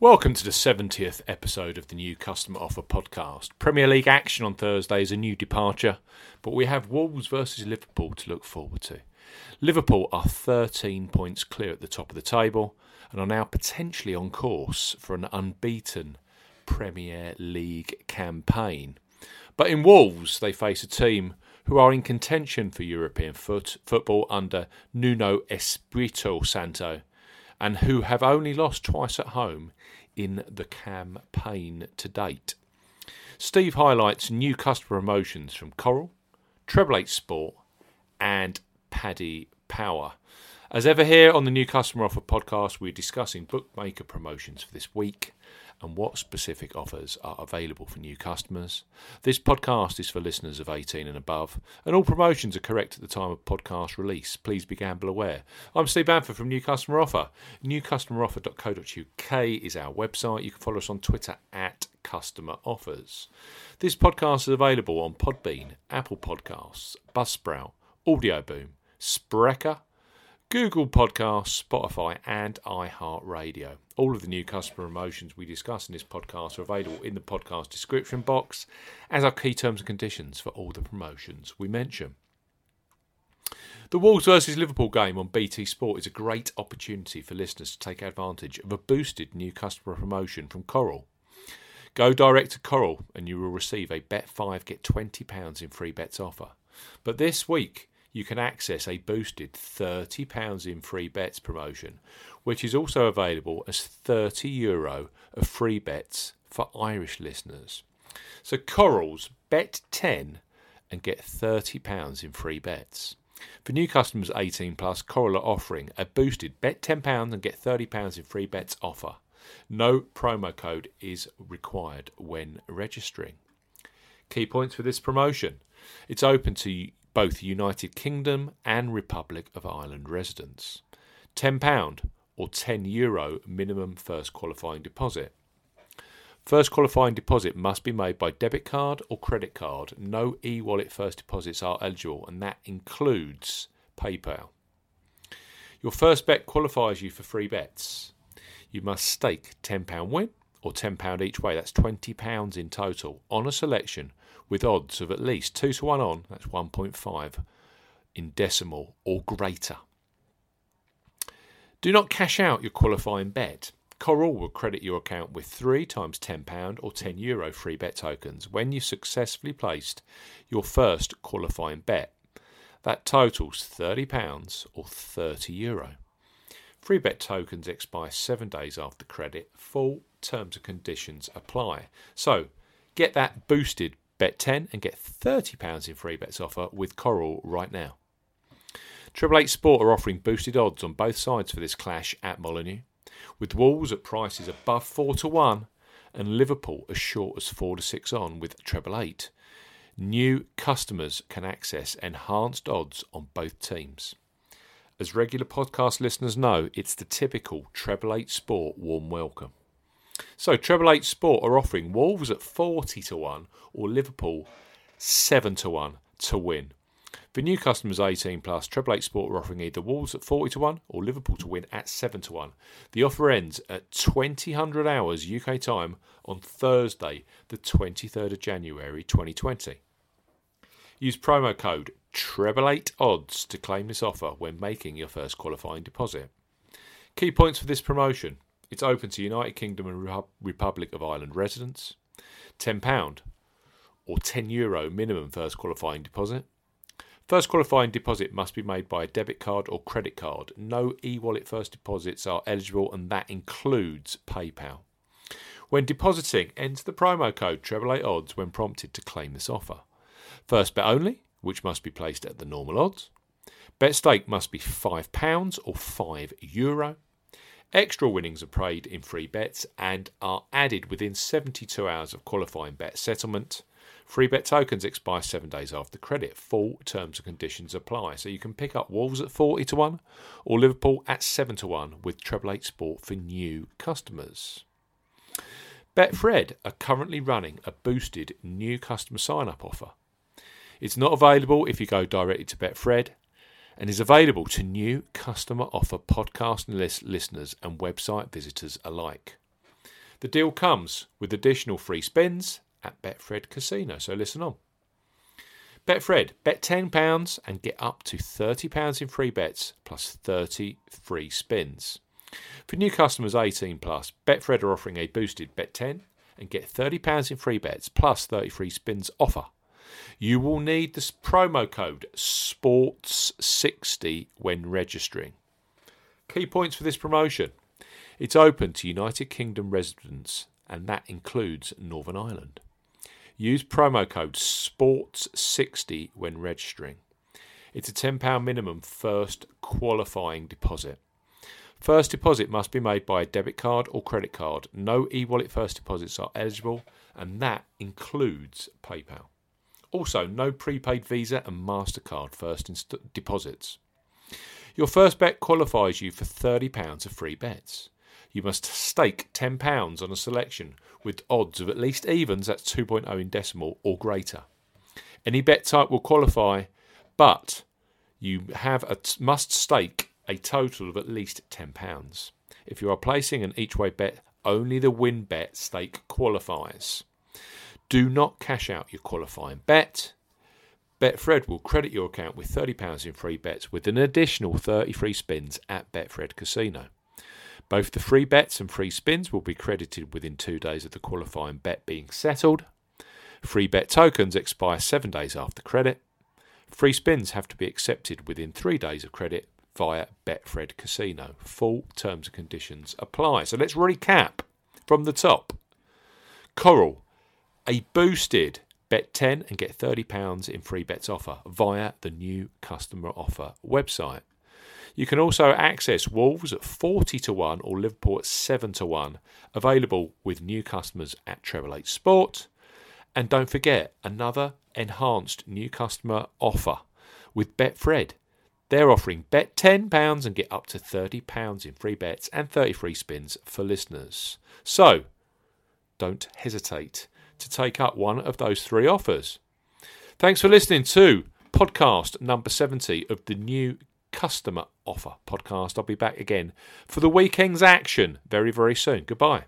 Welcome to the 70th episode of the new Customer Offer podcast. Premier League action on Thursday is a new departure, but we have Wolves versus Liverpool to look forward to. Liverpool are 13 points clear at the top of the table and are now potentially on course for an unbeaten Premier League campaign. But in Wolves, they face a team who are in contention for European foot, football under Nuno Espirito Santo and who have only lost twice at home in the campaign to date. Steve highlights new customer promotions from Coral, Treble Eight Sport, and Paddy Power. As ever, here on the New Customer Offer podcast, we're discussing bookmaker promotions for this week and what specific offers are available for new customers. This podcast is for listeners of 18 and above, and all promotions are correct at the time of podcast release. Please be gamble aware. I'm Steve Bamford from New Customer Offer. NewCustomeroffer.co.uk is our website. You can follow us on Twitter at Customer Offers. This podcast is available on Podbean, Apple Podcasts, Buzzsprout, Audioboom, Spreaker, Google Podcasts, Spotify, and iHeartRadio. All of the new customer promotions we discuss in this podcast are available in the podcast description box, as are key terms and conditions for all the promotions we mention. The Wolves versus Liverpool game on BT Sport is a great opportunity for listeners to take advantage of a boosted new customer promotion from Coral. Go direct to Coral and you will receive a Bet 5 get £20 in free bets offer. But this week, you can access a boosted £30 in free bets promotion, which is also available as 30 euro of free bets for Irish listeners. So Corals bet 10 and get £30 in free bets. For new customers 18 plus, Coral are offering a boosted bet £10 and get £30 in free bets offer. No promo code is required when registering. Key points for this promotion. It's open to both United Kingdom and Republic of Ireland residents. £10 or €10 Euro minimum first qualifying deposit. First qualifying deposit must be made by debit card or credit card. No e wallet first deposits are eligible, and that includes PayPal. Your first bet qualifies you for free bets. You must stake £10 win or £10 each way. That's £20 in total on a selection with odds of at least 2 to 1 on, that's 1.5 in decimal or greater. Do not cash out your qualifying bet. Coral will credit your account with 3 times £10 or €10 Euro free bet tokens when you successfully placed your first qualifying bet. That totals £30 or €30 Euro. Free bet tokens expire 7 days after credit. Full terms and conditions apply. So, get that boosted Bet 10 and get £30 in free bets offer with Coral right now. Triple Eight Sport are offering boosted odds on both sides for this clash at Molineux, with Wolves at prices above 4 to 1 and Liverpool as short as 4 to 6 on with Treble Eight. New customers can access enhanced odds on both teams. As regular podcast listeners know, it's the typical Treble Eight Sport warm welcome. So Treble Eight Sport are offering Wolves at 40 to 1 or Liverpool 7 to 1 to win. For new customers 18 plus, Treble Eight Sport are offering either Wolves at 40 to 1 or Liverpool to win at 7 to 1. The offer ends at 2000 hours UK time on Thursday, the 23rd of January 2020. Use promo code Treble8 Odds to claim this offer when making your first qualifying deposit. Key points for this promotion it's open to United Kingdom and Republic of Ireland residents. £10 or €10 Euro minimum first qualifying deposit. First qualifying deposit must be made by a debit card or credit card. No e wallet first deposits are eligible, and that includes PayPal. When depositing, enter the promo code treble8odds when prompted to claim this offer. First bet only, which must be placed at the normal odds. Bet stake must be £5 or €5 Euro. Extra winnings are paid in free bets and are added within 72 hours of qualifying bet settlement. Free bet tokens expire seven days after credit. Full terms and conditions apply. So you can pick up Wolves at 40 to 1 or Liverpool at 7 to 1 with Treble Eight Sport for new customers. Betfred are currently running a boosted new customer sign up offer. It's not available if you go directly to Betfred and is available to new customer offer podcast list listeners and website visitors alike. The deal comes with additional free spins at Betfred Casino. So listen on. Betfred, bet £10 and get up to £30 in free bets plus 30 free spins. For new customers 18 plus, Betfred are offering a boosted bet 10 and get £30 in free bets plus 30 free spins offer. You will need this promo code SPORTS60 when registering. Key points for this promotion. It's open to United Kingdom residents and that includes Northern Ireland. Use promo code SPORTS60 when registering. It's a £10 minimum first qualifying deposit. First deposit must be made by a debit card or credit card. No e wallet first deposits are eligible, and that includes PayPal. Also, no prepaid Visa and MasterCard first inst- deposits. Your first bet qualifies you for £30 of free bets. You must stake £10 on a selection with odds of at least evens, that's 2.0 in decimal, or greater. Any bet type will qualify, but you have a t- must stake a total of at least £10. If you are placing an each way bet, only the win bet stake qualifies. Do not cash out your qualifying bet. Betfred will credit your account with £30 in free bets with an additional 30 free spins at Betfred Casino. Both the free bets and free spins will be credited within two days of the qualifying bet being settled. Free bet tokens expire seven days after credit. Free spins have to be accepted within three days of credit via Betfred Casino. Full terms and conditions apply. So let's recap from the top. Coral, a boosted bet 10 and get £30 in free bets offer via the new customer offer website. You can also access Wolves at 40 to 1 or Liverpool at 7 to 1, available with new customers at Treble 8 Sport. And don't forget another enhanced new customer offer with Betfred. They're offering bet £10 and get up to £30 in free bets and 30 free spins for listeners. So, don't hesitate to take up one of those three offers. Thanks for listening to podcast number 70 of the new customer offer podcast. I'll be back again for the weekend's action very, very soon. Goodbye.